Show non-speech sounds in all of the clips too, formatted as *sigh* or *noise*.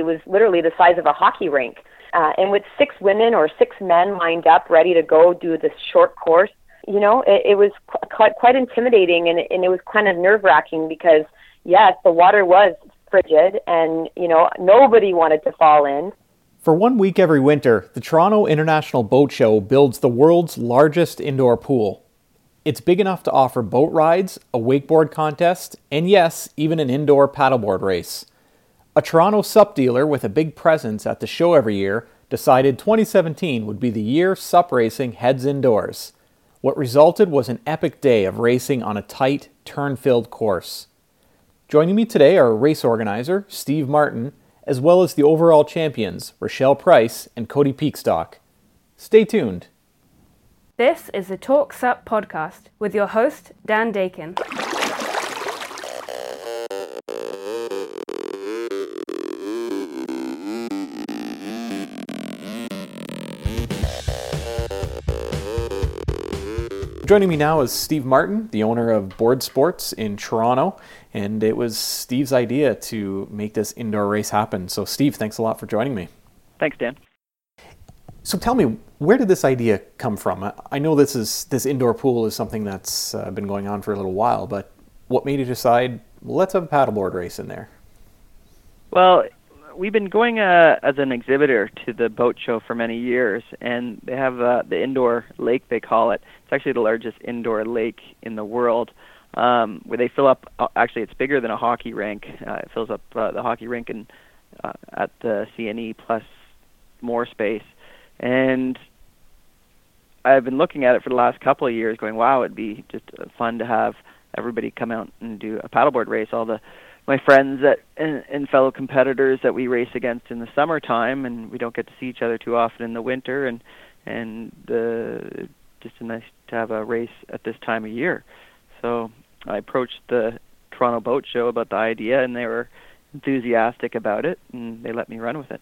It was literally the size of a hockey rink. Uh, and with six women or six men lined up ready to go do this short course, you know, it, it was quite, quite intimidating and, and it was kind of nerve wracking because, yes, the water was frigid and, you know, nobody wanted to fall in. For one week every winter, the Toronto International Boat Show builds the world's largest indoor pool. It's big enough to offer boat rides, a wakeboard contest, and yes, even an indoor paddleboard race. A Toronto sup dealer with a big presence at the show every year decided 2017 would be the year sup racing heads indoors. What resulted was an epic day of racing on a tight, turn filled course. Joining me today are race organizer Steve Martin, as well as the overall champions Rochelle Price and Cody Peekstock. Stay tuned. This is the Talk Sup podcast with your host, Dan Dakin. Joining me now is Steve Martin, the owner of Board Sports in Toronto, and it was Steve's idea to make this indoor race happen. So, Steve, thanks a lot for joining me. Thanks, Dan. So, tell me, where did this idea come from? I know this is this indoor pool is something that's uh, been going on for a little while, but what made you decide well, let's have a paddleboard race in there? Well, we've been going uh, as an exhibitor to the boat show for many years, and they have uh, the indoor lake they call it. It's actually the largest indoor lake in the world, um, where they fill up. Uh, actually, it's bigger than a hockey rink. Uh, it fills up uh, the hockey rink and uh, at the CNE plus more space, and I've been looking at it for the last couple of years, going, "Wow, it'd be just uh, fun to have everybody come out and do a paddleboard race." All the my friends that and, and fellow competitors that we race against in the summertime, and we don't get to see each other too often in the winter, and and uh, just nice to have a race at this time of year. So I approached the Toronto Boat Show about the idea, and they were enthusiastic about it, and they let me run with it.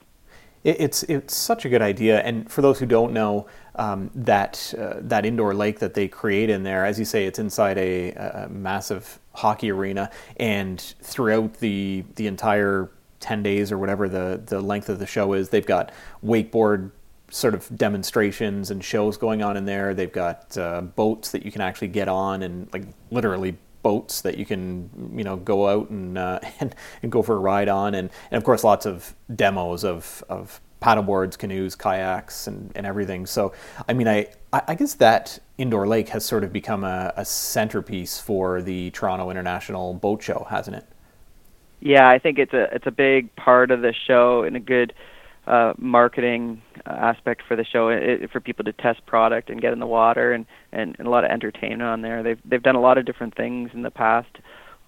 It's it's such a good idea, and for those who don't know, um, that uh, that indoor lake that they create in there, as you say, it's inside a, a massive hockey arena, and throughout the the entire ten days or whatever the the length of the show is, they've got wakeboard sort of demonstrations and shows going on in there. They've got uh, boats that you can actually get on, and like literally boats that you can you know go out and uh, *laughs* and, and go for a ride on, and, and of course lots of demos of of paddleboards, canoes, kayaks, and, and everything. So, I mean, I, I guess that indoor lake has sort of become a, a centerpiece for the Toronto International Boat Show, hasn't it? Yeah, I think it's a it's a big part of the show and a good uh, marketing uh, aspect for the show it, for people to test product and get in the water and, and, and a lot of entertainment on there. They've they've done a lot of different things in the past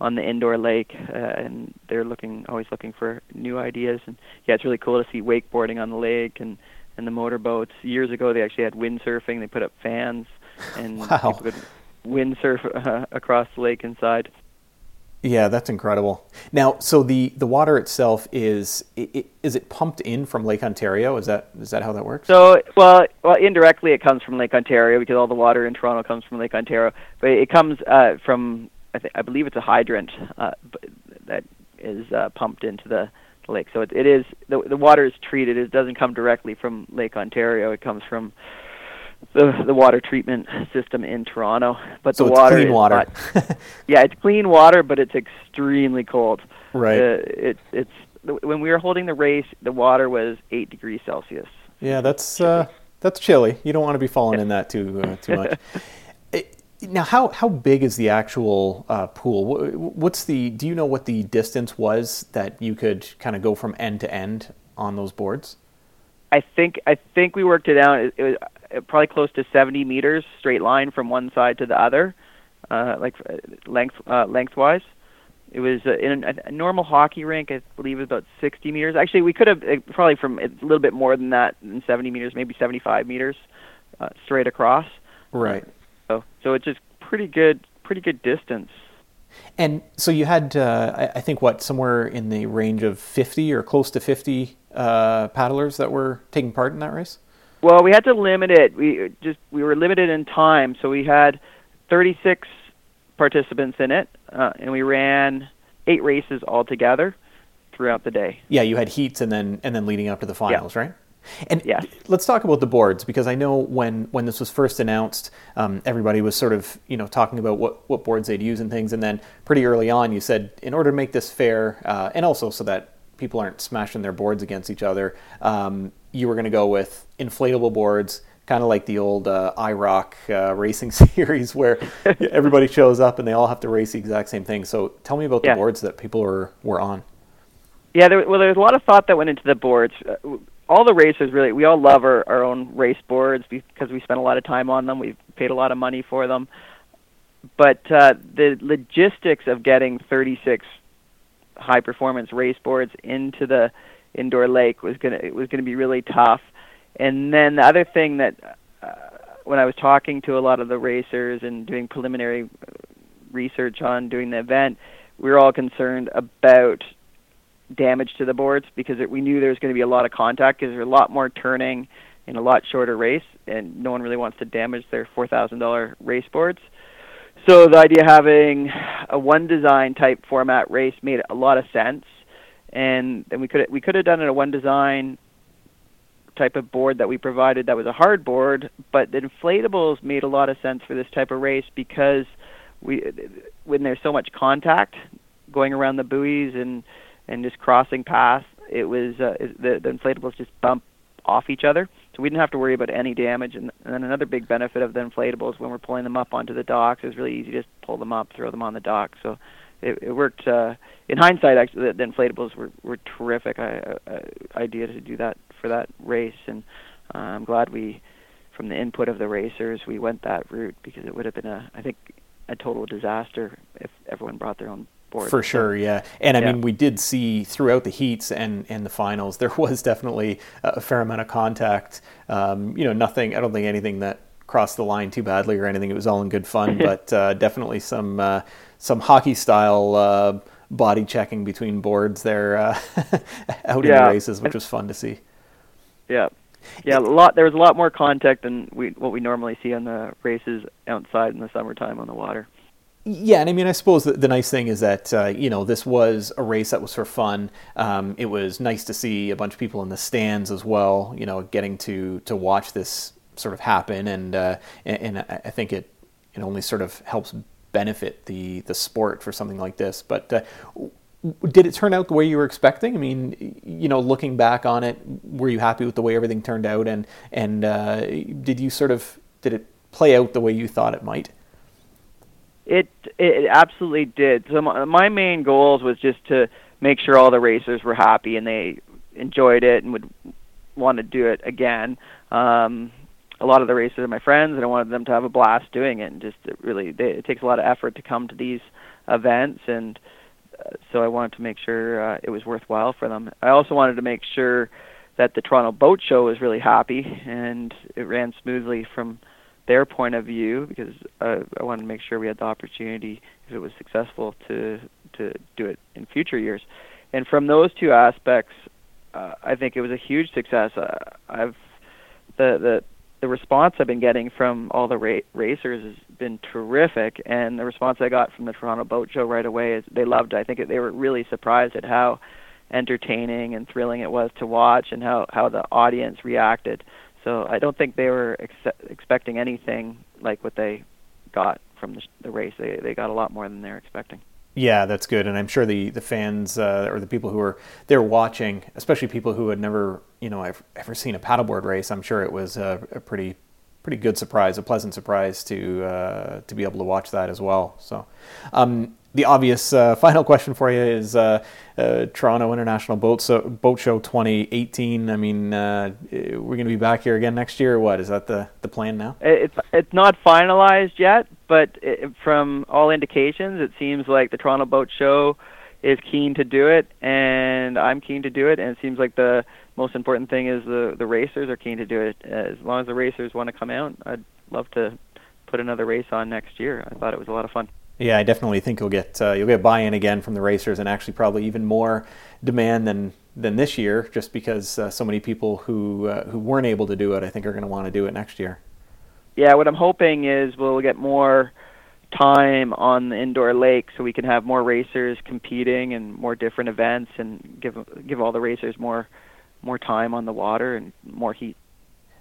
on the indoor lake, uh, and they're looking always looking for new ideas. And yeah, it's really cool to see wakeboarding on the lake and and the motorboats. Years ago, they actually had windsurfing. They put up fans, and *laughs* wow. people could windsurf uh, *laughs* across the lake inside. Yeah, that's incredible. Now, so the, the water itself is is it pumped in from Lake Ontario? Is that is that how that works? So, well, well, indirectly it comes from Lake Ontario because all the water in Toronto comes from Lake Ontario, but it comes uh, from I, th- I believe it's a hydrant uh, that is uh, pumped into the, the lake. So it, it is the the water is treated. It doesn't come directly from Lake Ontario. It comes from the the water treatment system in Toronto. But so the it's water clean water. Not, *laughs* yeah, it's clean water, but it's extremely cold. Right. Uh, it it's when we were holding the race, the water was eight degrees Celsius. Yeah, that's uh, that's chilly. You don't want to be falling in that too uh, too much. *laughs* now, how how big is the actual uh, pool? What's the? Do you know what the distance was that you could kind of go from end to end on those boards? I think I think we worked it out. It, it was probably close to 70 meters straight line from one side to the other, uh, like uh, length uh, lengthwise. It was uh, in a, a normal hockey rink. I believe it was about 60 meters. Actually, we could have uh, probably from a little bit more than that, than 70 meters, maybe 75 meters, uh, straight across. Right. So so it's just pretty good, pretty good distance. And so you had, uh, I think, what somewhere in the range of 50 or close to 50 uh, paddlers that were taking part in that race. Well, we had to limit it. We just we were limited in time, so we had 36 participants in it, uh, and we ran eight races altogether, throughout the day. Yeah, you had heats and then and then leading up to the finals, yeah. right? And yes. let's talk about the boards because I know when, when this was first announced, um, everybody was sort of you know talking about what, what boards they'd use and things, and then pretty early on you said in order to make this fair uh, and also so that people aren't smashing their boards against each other, um, you were going to go with inflatable boards kind of like the old uh, IROC uh, racing *laughs* series where *laughs* everybody shows up and they all have to race the exact same thing. So tell me about the boards that people were, were on. Yeah, there, well, there's a lot of thought that went into the boards. Uh, all the racers really, we all love our, our own race boards because we spent a lot of time on them. We've paid a lot of money for them. But uh, the logistics of getting 36 high performance race boards into the indoor lake was gonna it was gonna be really tough and then the other thing that uh, when I was talking to a lot of the racers and doing preliminary research on doing the event, we were all concerned about damage to the boards because it, we knew there was going to be a lot of contact because there's a lot more turning in a lot shorter race, and no one really wants to damage their four thousand dollar race boards. So the idea of having a one design type format race made a lot of sense, and and we could we could have done it a one design type of board that we provided that was a hard board, but the inflatables made a lot of sense for this type of race because we when there's so much contact going around the buoys and and just crossing paths, it was uh, the the inflatables just bump off each other, so we didn't have to worry about any damage. And, and then another big benefit of the inflatables when we're pulling them up onto the docks is really easy to just pull them up, throw them on the dock. So it, it worked. Uh, in hindsight, actually, the, the inflatables were were terrific uh, uh, idea to do that for that race, and uh, I'm glad we, from the input of the racers, we went that route because it would have been a, I think, a total disaster if everyone brought their own board. For sure, yeah. And I yeah. mean, we did see throughout the heats and, and the finals, there was definitely a fair amount of contact. Um, you know, nothing, I don't think anything that crossed the line too badly or anything. It was all in good fun, *laughs* but uh, definitely some, uh, some hockey style uh, body checking between boards there uh, *laughs* out yeah. in the races, which was fun to see. Yeah, yeah, a lot. There was a lot more contact than we what we normally see on the races outside in the summertime on the water. Yeah, and I mean, I suppose the, the nice thing is that uh, you know this was a race that was for fun. Um, it was nice to see a bunch of people in the stands as well. You know, getting to to watch this sort of happen, and uh, and, and I think it it only sort of helps benefit the the sport for something like this. But uh, did it turn out the way you were expecting? I mean, you know, looking back on it, were you happy with the way everything turned out? And and uh, did you sort of did it play out the way you thought it might? It it absolutely did. So my, my main goals was just to make sure all the racers were happy and they enjoyed it and would want to do it again. Um, a lot of the racers are my friends, and I wanted them to have a blast doing it. And just it really, they, it takes a lot of effort to come to these events and so I wanted to make sure uh, it was worthwhile for them. I also wanted to make sure that the Toronto Boat Show was really happy and it ran smoothly from their point of view because uh, I wanted to make sure we had the opportunity, if it was successful, to to do it in future years. And from those two aspects, uh, I think it was a huge success. Uh, I've the the the response I've been getting from all the ra- racers has been terrific, and the response I got from the Toronto Boat Show right away is they loved it. I think they were really surprised at how entertaining and thrilling it was to watch, and how how the audience reacted. So I don't think they were ex- expecting anything like what they got from the, the race. They they got a lot more than they were expecting. Yeah, that's good, and I'm sure the the fans uh, or the people who were there watching, especially people who had never, you know, ever, ever seen a paddleboard race, I'm sure it was a, a pretty pretty good surprise, a pleasant surprise to uh, to be able to watch that as well. So, um, the obvious uh, *laughs* final question for you is uh, uh, Toronto International Boat so, Boat Show 2018. I mean, uh, we're going to be back here again next year. Or what is that the the plan now? It's it's not finalized yet, but it, from all indications, it seems like the Toronto Boat Show is keen to do it, and I'm keen to do it, and it seems like the most important thing is the the racers are keen to do it. As long as the racers want to come out, I'd love to put another race on next year. I thought it was a lot of fun. Yeah, I definitely think you'll get uh, you'll get buy-in again from the racers, and actually probably even more demand than than this year, just because uh, so many people who uh, who weren't able to do it, I think, are going to want to do it next year. Yeah, what I'm hoping is we'll get more time on the indoor lake so we can have more racers competing and more different events and give give all the racers more more time on the water and more heat.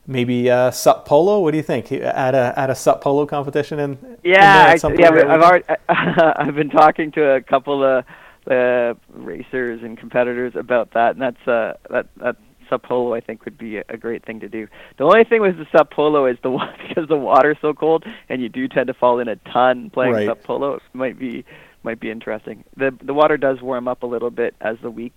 Maybe uh, sup polo. What do you think? At a add a sup polo competition in. Yeah, in I, yeah. I've already *laughs* I've been talking to a couple of uh, racers and competitors about that, and that's uh that that sup polo I think would be a, a great thing to do. The only thing with the sup polo is the *laughs* because the water's so cold and you do tend to fall in a ton playing right. sup polo. It might be might be interesting. The the water does warm up a little bit as the week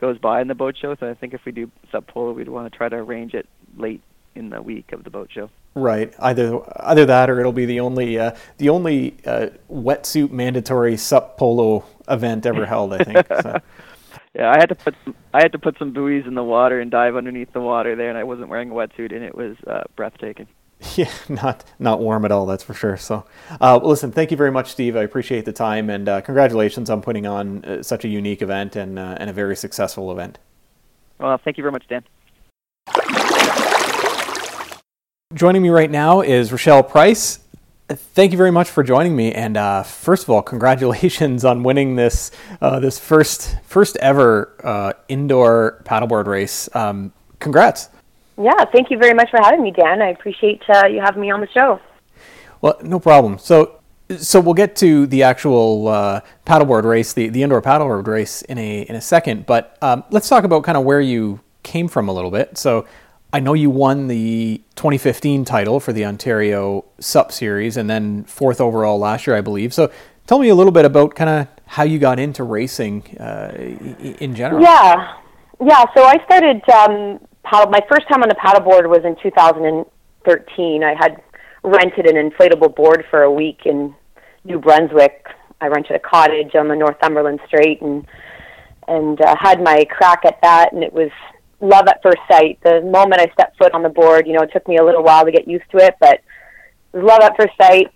goes by in the boat show, so I think if we do sup polo, we'd want to try to arrange it late in the week of the boat show. Right. Either either that, or it'll be the only uh, the only uh, wetsuit mandatory sup polo event ever held. I think. So. *laughs* yeah, I had to put some, I had to put some buoys in the water and dive underneath the water there, and I wasn't wearing a wetsuit, and it was uh, breathtaking. *laughs* Yeah, not not warm at all. That's for sure. So, uh, listen, thank you very much, Steve. I appreciate the time, and uh, congratulations on putting on uh, such a unique event and uh, and a very successful event. Well, thank you very much, Dan. Joining me right now is Rochelle Price thank you very much for joining me. And uh, first of all, congratulations on winning this uh, this first first ever uh, indoor paddleboard race. Um, congrats! Yeah, thank you very much for having me, Dan. I appreciate uh, you having me on the show. Well, no problem. So. So we'll get to the actual uh, paddleboard race, the, the indoor paddleboard race, in a in a second. But um, let's talk about kind of where you came from a little bit. So I know you won the 2015 title for the Ontario SUP Series and then fourth overall last year, I believe. So tell me a little bit about kind of how you got into racing uh, in general. Yeah, yeah. So I started um, paddle. My first time on the paddleboard was in 2013. I had rented an inflatable board for a week in New Brunswick. I rented a cottage on the Northumberland Strait and and uh, had my crack at that, and it was love at first sight. The moment I stepped foot on the board, you know, it took me a little while to get used to it, but love at first sight.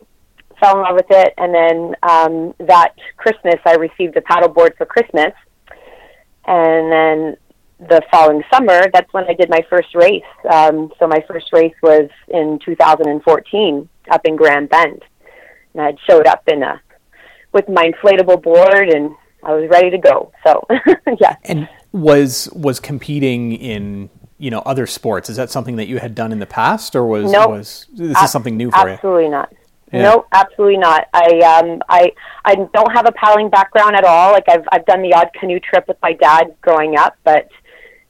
Fell in love with it, and then um, that Christmas I received a paddle board for Christmas, and then the following summer, that's when I did my first race. Um, so my first race was in 2014 up in Grand Bend, and I showed up in a with my inflatable board, and I was ready to go. So *laughs* yeah. And was was competing in you know other sports. Is that something that you had done in the past, or was nope. was this is something new for absolutely you? Absolutely not. Yeah. Nope, absolutely not. I um I I don't have a paddling background at all. Like I've I've done the odd canoe trip with my dad growing up, but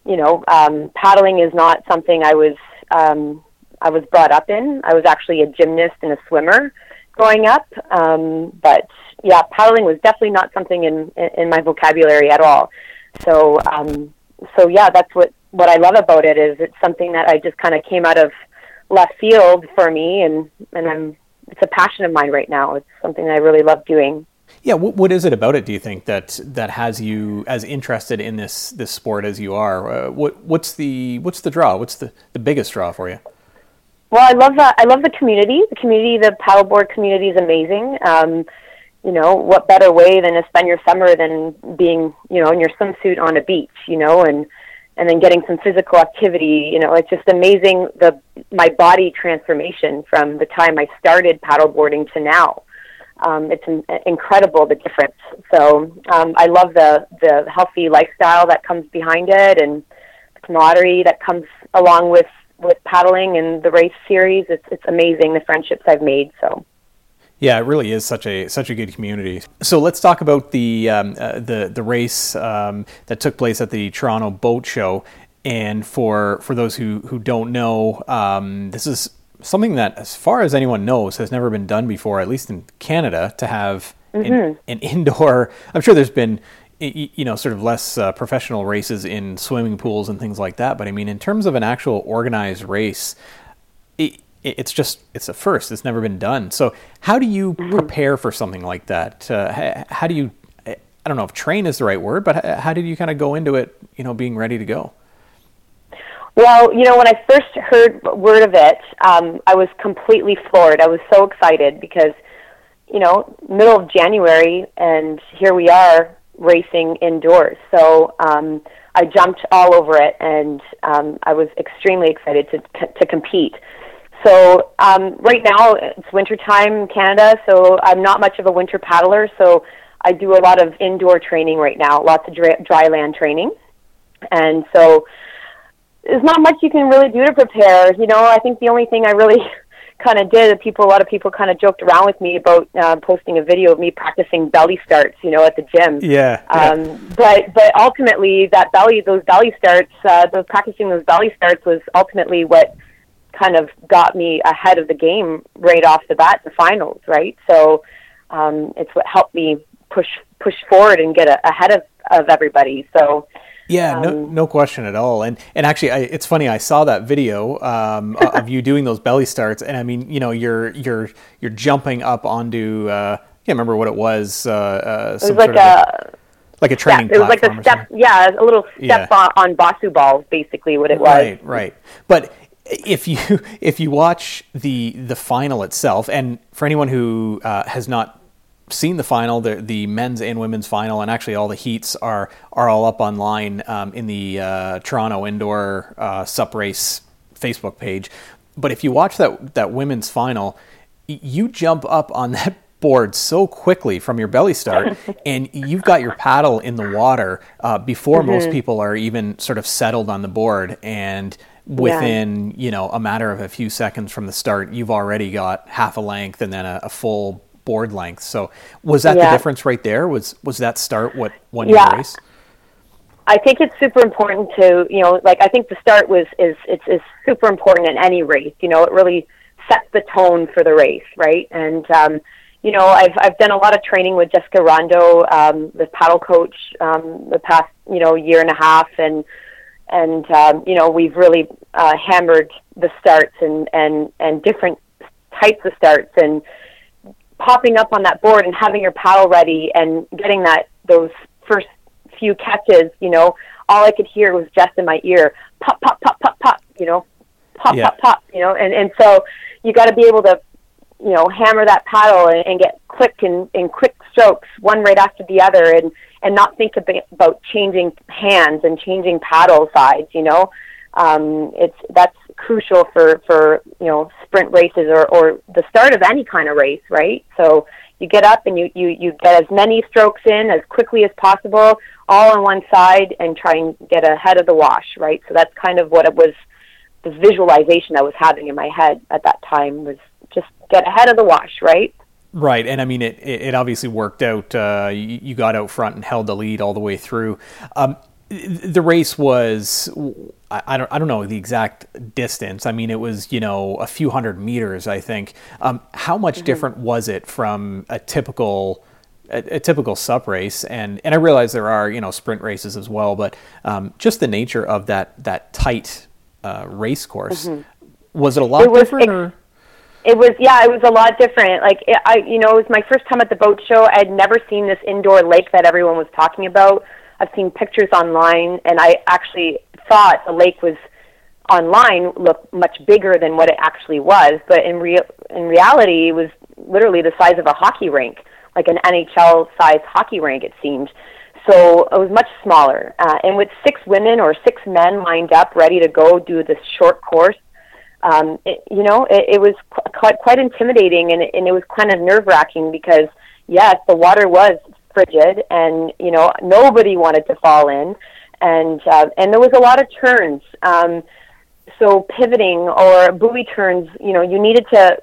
you know, um, paddling is not something I was um, I was brought up in. I was actually a gymnast and a swimmer growing up, um, but yeah, paddling was definitely not something in in my vocabulary at all. So, um, so yeah, that's what what I love about it is it's something that I just kind of came out of left field for me, and and I'm it's a passion of mine right now. It's something I really love doing. Yeah, what, what is it about it? Do you think that that has you as interested in this this sport as you are? Uh, what what's the what's the draw? What's the, the biggest draw for you? Well, I love that. I love the community. The community, the paddleboard community, is amazing. Um, you know, what better way than to spend your summer than being, you know, in your swimsuit on a beach, you know, and and then getting some physical activity. You know, it's just amazing the my body transformation from the time I started paddleboarding to now. Um, it's in, incredible the difference. So um, I love the the healthy lifestyle that comes behind it, and the camaraderie that comes along with with paddling and the race series. It's it's amazing the friendships I've made. So. Yeah, it really is such a such a good community. So let's talk about the um, uh, the the race um, that took place at the Toronto Boat Show. And for for those who who don't know, um, this is something that, as far as anyone knows, has never been done before, at least in Canada, to have mm-hmm. an, an, indoor. I'm sure there's been you know sort of less uh, professional races in swimming pools and things like that. But I mean, in terms of an actual organized race. It, it's just it's a first. It's never been done. So how do you mm-hmm. prepare for something like that? Uh, how do you i don't know if train is the right word but how did you kind of go into it you know being ready to go? Well you know when i first heard word of it um, i was completely floored. I was so excited because you know middle of january and here we are racing indoors. So um, i jumped all over it and um, i was extremely excited to, to compete so um, right now it's wintertime in Canada, so I'm not much of a winter paddler. So I do a lot of indoor training right now, lots of dry, dry land training, and so there's not much you can really do to prepare. You know, I think the only thing I really *laughs* kind of did. People, a lot of people kind of joked around with me about uh, posting a video of me practicing belly starts, you know, at the gym. Yeah. Um, yeah. But but ultimately, that belly, those belly starts, uh, those practicing those belly starts was ultimately what kind of got me ahead of the game right off the bat, the finals, right? So um, it's what helped me push push forward and get a, ahead of of everybody. So yeah, no, um, no question at all. And and actually, I, it's funny. I saw that video um, of you doing those belly starts, and I mean, you know, you're you're you're jumping up onto. Uh, I can't remember what it was. Uh, uh, it was like a, like a training. Yeah, It was like a step. Yeah, a little step yeah. on, on Bosu balls, basically what it was. Right, right. But if you *laughs* if you watch the the final itself, and for anyone who uh, has not seen the final, the, the men's and women's final, and actually all the heats are are all up online um, in the uh, Toronto Indoor uh, Sup Race Facebook page. But if you watch that that women's final, you jump up on *laughs* that board so quickly from your belly start, *laughs* and you've got your paddle in the water uh, before mm-hmm. most people are even sort of settled on the board, and within yeah. you know a matter of a few seconds from the start, you've already got half a length and then a, a full board length. So was that yeah. the difference right there? Was was that start what won yeah. your race? I think it's super important to you know like I think the start was is it's is super important in any race. You know, it really sets the tone for the race, right? And um, you know, I've I've done a lot of training with Jessica Rondo um, the paddle coach, um, the past you know year and a half, and and um, you know we've really uh, hammered the starts and and and different types of starts and popping up on that board and having your paddle ready and getting that those first few catches, you know, all I could hear was just in my ear, pop, pop, pop, pop, pop, you know, pop, yeah. pop, pop, you know, and and so you got to be able to, you know, hammer that paddle and, and get quick and, and quick strokes, one right after the other, and and not think about changing hands and changing paddle sides, you know. Um, it's that's crucial for for you know sprint races or or the start of any kind of race, right? So you get up and you you you get as many strokes in as quickly as possible, all on one side, and try and get ahead of the wash, right? So that's kind of what it was. The visualization I was having in my head at that time was just get ahead of the wash, right? Right, and I mean it. It obviously worked out. Uh, you, you, got out front and held the lead all the way through. Um, the race was I don't I don't know the exact distance. I mean, it was you know a few hundred meters. I think. Um, how much mm-hmm. different was it from a typical a, a, typical sup race? And and I realize there are you know sprint races as well, but um, just the nature of that that tight uh, race course mm-hmm. was it a lot it different? It, it was yeah, it was a lot different. Like it, I you know it was my first time at the boat show. I had never seen this indoor lake that everyone was talking about I've seen pictures online, and I actually thought the lake was online looked much bigger than what it actually was. But in real in reality, it was literally the size of a hockey rink, like an NHL size hockey rink. It seemed. So it was much smaller, uh, and with six women or six men lined up, ready to go do this short course. Um, it, you know, it, it was quite quite intimidating, and, and it was kind of nerve wracking because yes, the water was frigid, and you know nobody wanted to fall in, and uh, and there was a lot of turns. Um, so pivoting or buoy turns, you know, you needed to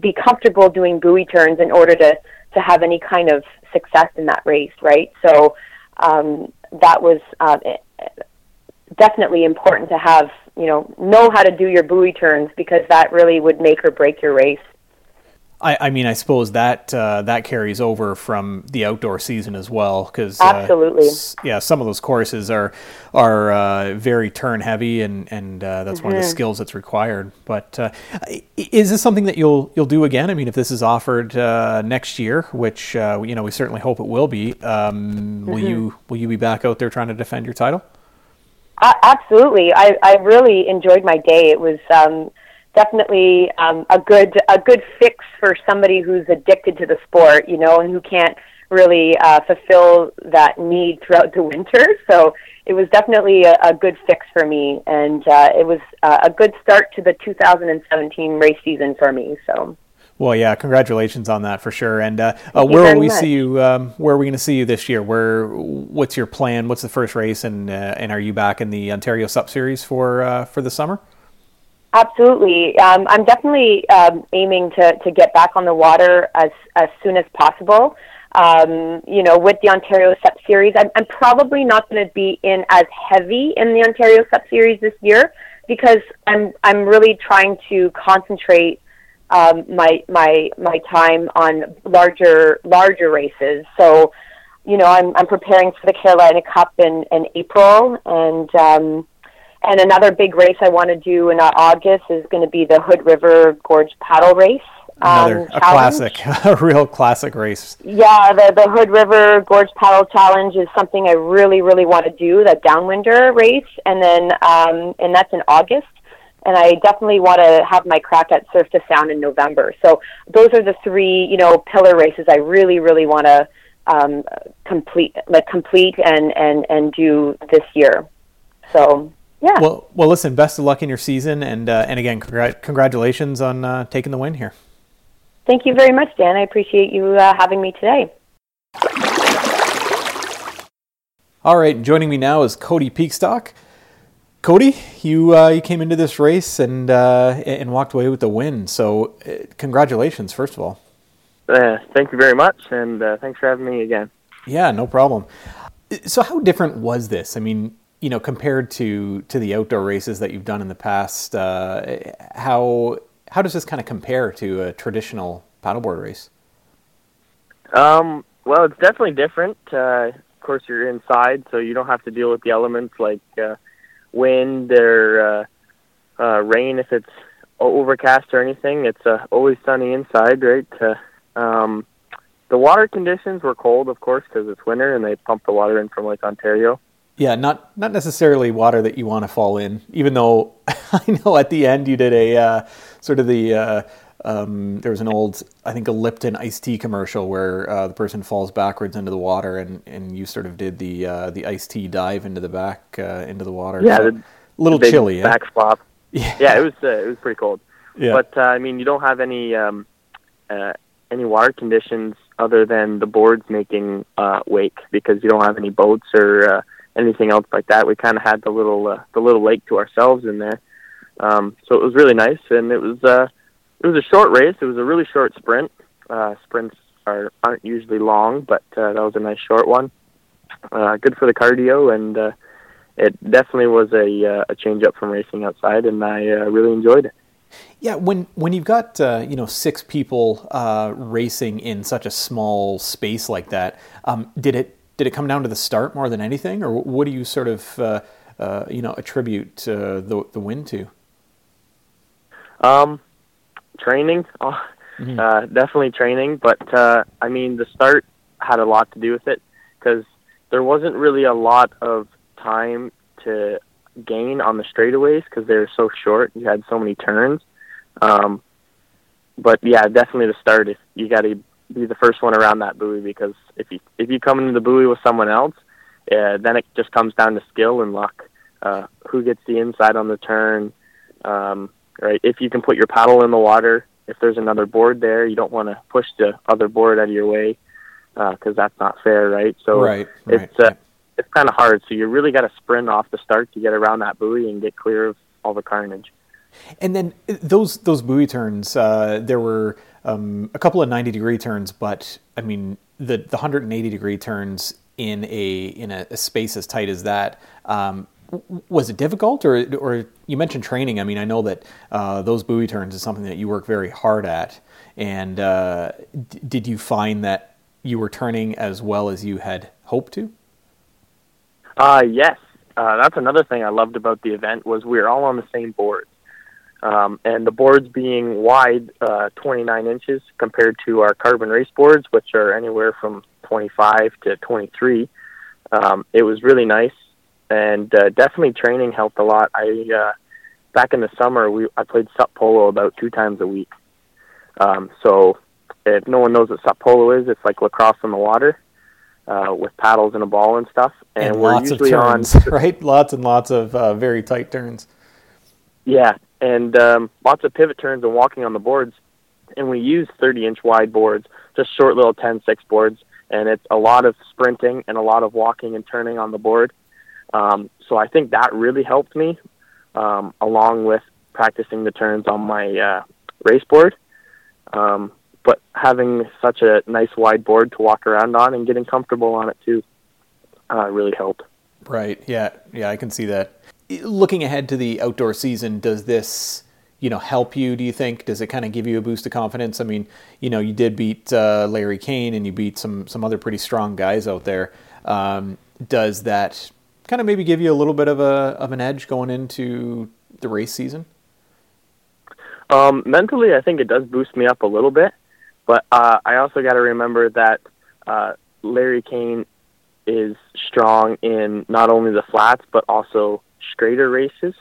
be comfortable doing buoy turns in order to to have any kind of success in that race, right? So um, that was uh, definitely important to have, you know, know how to do your buoy turns because that really would make or break your race. I, I mean, I suppose that uh, that carries over from the outdoor season as well, because uh, absolutely, yeah, some of those courses are are uh, very turn heavy, and and uh, that's mm-hmm. one of the mm-hmm. skills that's required. But uh, is this something that you'll you'll do again? I mean, if this is offered uh, next year, which you know we certainly hope it will be, um, mm-hmm. will you will you be back out there trying to defend your title? Absolutely, I I really enjoyed my day. It was. Um, definitely um, a good a good fix for somebody who's addicted to the sport, you know, and who can't really uh, fulfill that need throughout the *laughs* winter. So it was definitely a, a good fix for me, and uh, it was uh, a good start to the 2017 race season for me. So. Well, yeah, congratulations on that for sure. And uh, uh, where will we much. see you? Um, where are we going to see you this year? Where? What's your plan? What's the first race? And uh, and are you back in the Ontario Sup Series for uh, for the summer? Absolutely. Um, I'm definitely um, aiming to, to get back on the water as as soon as possible. Um, you know, with the Ontario Sup Series, I'm, I'm probably not going to be in as heavy in the Ontario Sup Series this year because I'm I'm really trying to concentrate um, my my my time on larger larger races. So, you know, I'm I'm preparing for the Carolina Cup in in April, and um, and another big race I want to do in August is going to be the Hood River Gorge Paddle Race. Another um, a classic, *laughs* a real classic race. Yeah, the the Hood River Gorge Paddle Challenge is something I really really want to do. That downwinder race, and then um, and that's in August and I definitely want to have my crack at Surf to Sound in November. So those are the three, you know, pillar races I really, really want to um, complete, like complete and and and do this year. So yeah. Well, well, listen. Best of luck in your season, and uh, and again, congr- congratulations on uh, taking the win here. Thank you very much, Dan. I appreciate you uh, having me today. All right, joining me now is Cody Peekstock. Cody, you uh, you came into this race and uh, and walked away with the win. So, uh, congratulations, first of all. Uh, thank you very much, and uh, thanks for having me again. Yeah, no problem. So, how different was this? I mean, you know, compared to to the outdoor races that you've done in the past, uh, how how does this kind of compare to a traditional paddleboard race? Um, well, it's definitely different. of course, you're inside, so you don't have to deal with the elements like wind or uh, uh, rain if it's overcast or anything. It's uh, always sunny inside, right? Uh, um, the water conditions were cold, of course, because it's winter and they pump the water in from Lake Ontario. Yeah, not not necessarily water that you want to fall in. Even though *laughs* I know at the end you did a uh, sort of the uh, um, there was an old, I think, a Lipton iced tea commercial where uh, the person falls backwards into the water, and, and you sort of did the uh, the iced tea dive into the back uh, into the water. Yeah, so, the, a little the chilly. Eh? Back flop. *laughs* Yeah, yeah, it was uh, it was pretty cold. Yeah. But uh, I mean, you don't have any um, uh, any water conditions other than the boards making wake because you don't have any boats or anything else like that. We kind of had the little the little lake to ourselves in there, um, so it was really nice, and it was it was a short race. It was a really short sprint. Uh, sprints are aren't usually long, but uh, that was a nice short one. Uh, good for the cardio, and uh, it definitely was a uh, a change up from racing outside, and I uh, really enjoyed it. Yeah, when when you've got uh, you know six people uh, racing in such a small space like that, um, did it did it come down to the start more than anything, or what do you sort of uh, uh, you know attribute uh, the the win to? Um, training, *laughs* uh, mm-hmm. definitely training. But uh, I mean, the start had a lot to do with it because there wasn't really a lot of time to gain on the straightaways because they were so short. You had so many turns. Um, but yeah, definitely the start. If you got to be the first one around that buoy because if you if you come into the buoy with someone else, uh, then it just comes down to skill and luck. Uh, who gets the inside on the turn? Um, right? If you can put your paddle in the water, if there's another board there, you don't want to push the other board out of your way because uh, that's not fair, right? So right, it's right. Uh, it's kind of hard. So you really got to sprint off the start to get around that buoy and get clear of all the carnage. And then uh, those those buoy turns, uh, there were um, a couple of ninety degree turns, but I mean the the hundred and eighty degree turns in a in a, a, space as tight as that. Um, was it difficult, or or you mentioned training? I mean, I know that uh, those buoy turns is something that you work very hard at. And uh, d- did you find that you were turning as well as you had hoped to? Uh, yes, uh, that's another thing I loved about the event was we were all on the same boards, um, and the boards being wide, uh, 29 inches compared to our carbon race boards, which are anywhere from 25 to 23. Um, it was really nice and uh, definitely training helped a lot. I uh, back in the summer we I played sup polo about two times a week. Um, so if no one knows what sup polo is, it's like lacrosse on the water. uh, with paddles and a ball and stuff. And, and we're lots of usually turns, on *laughs* *laughs* right? Lots and lots of uh, very tight turns. yeah, and um, lots of pivot turns and walking on the boards. And we use 30 inch wide boards, just short little 10 6 boards. And it's a lot of sprinting and a lot of walking and turning on the board. Um, so I think that really helped me, um, along with practicing the turns on my uh, race board. Um, but having such a nice wide board to walk around on and getting comfortable on it too uh, really helped. Right. Yeah. Yeah. I can see that. Looking ahead to the outdoor season, does this, you know, help you? Do you think? Does it kind of give you a boost of confidence? I mean, you know, you did beat uh, Larry Cain and you beat some some other pretty strong guys out there. Um, does that kind of maybe give you a little bit of a of an edge going into the race season? Um, mentally, I think it does boost me up a little bit, but uh, I also got to remember that uh, Larry Cain is strong in not only the flats but also straighter races.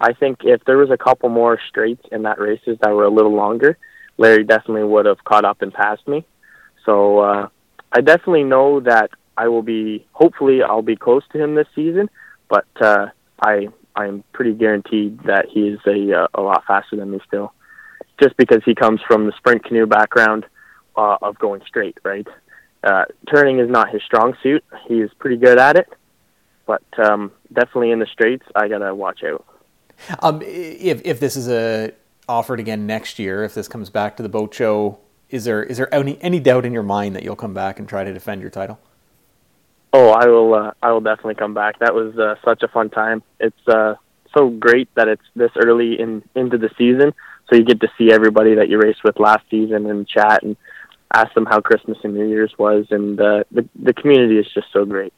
I think if there was a couple more straights in that races that were a little longer, Larry definitely would have caught up and passed me. So uh, I definitely know that I will be. Hopefully, I'll be close to him this season. But uh, I I'm pretty guaranteed that he is a uh, a lot faster than me still, just because he comes from the sprint canoe background uh, of going straight. Right, uh, turning is not his strong suit. He is pretty good at it, but um, definitely in the straights, I gotta watch out. Um, if if this is a offered again next year, if this comes back to the boat show, is there is there any any doubt in your mind that you'll come back and try to defend your title? Oh, I will. Uh, I will definitely come back. That was uh, such a fun time. It's uh, so great that it's this early in into the season, so you get to see everybody that you raced with last season and chat and ask them how Christmas and New Year's was, and uh, the the community is just so great.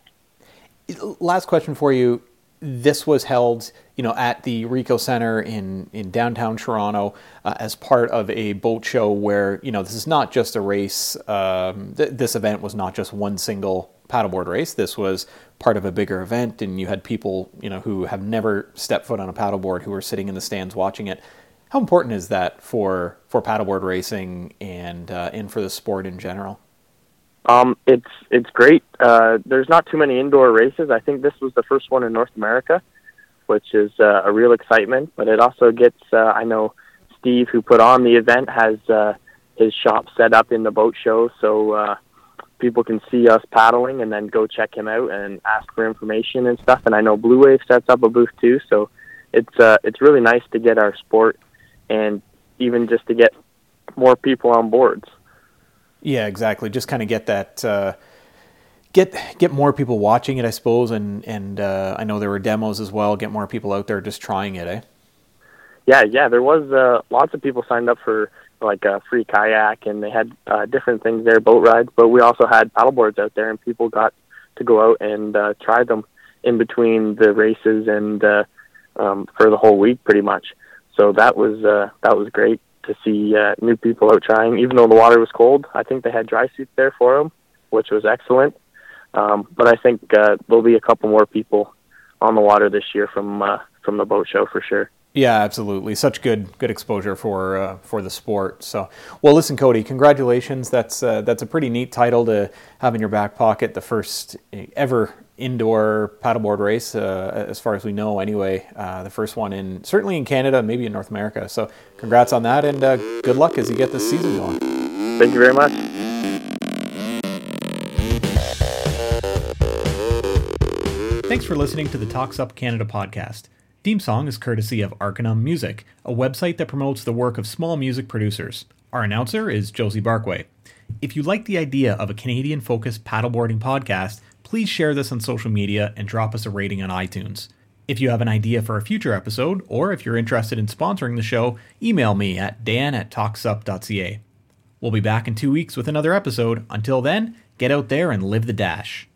Last question for you. This was held, you know, at the Ricoh Center in, in downtown Toronto uh, as part of a boat show where, you know, this is not just a race. Um, th- this event was not just one single paddleboard race. This was part of a bigger event, and you had people, you know, who have never stepped foot on a paddleboard who were sitting in the stands watching it. How important is that for for paddleboard racing and uh, and for the sport in general? Um, it's it's great. Uh, there's not too many indoor races. I think this was the first one in North America, which is uh, a real excitement. But it also gets. Uh, I know Steve, who put on the event, has uh, his shop set up in the boat show, so uh, people can see us paddling and then go check him out and ask for information and stuff. And I know Blue Wave sets up a booth too, so it's uh, it's really nice to get our sport and even just to get more people on boards. Yeah, exactly. Just kind of get that. Uh, get get more people watching it, I suppose, and and uh, I know there were demos as well. Get more people out there just trying it, eh? Yeah, yeah. There was uh, lots of people signed up for like a free kayak, and they had uh, different things there, boat rides. But we also had paddle boards out there, and people got to go out and uh, try them in between the races and uh, um, for the whole week, pretty much. So that was uh, that was great to see uh, new people out trying, even though the water was cold. I think they had dry suits there for them, which was excellent. Um, but I think uh, there'll be a couple more people on the water this year from uh, from the boat show for sure. Yeah, absolutely. Such good good exposure for uh, for the sport. So, well, listen, Cody, congratulations. That's uh, that's a pretty neat title to have in your back pocket. The first ever indoor paddleboard race, uh, as far as we know, anyway. Uh, the first one in certainly in Canada, maybe in North America. So, congrats on that, and uh, good luck as you get this season going. Thank you very much. Thanks for listening to the Talk Sup Canada podcast. Theme song is courtesy of Arcanum Music, a website that promotes the work of small music producers. Our announcer is Josie Barkway. If you like the idea of a Canadian focused paddleboarding podcast, please share this on social media and drop us a rating on iTunes. If you have an idea for a future episode, or if you're interested in sponsoring the show, email me at dan at talksup.ca. We'll be back in two weeks with another episode. Until then, get out there and live the dash.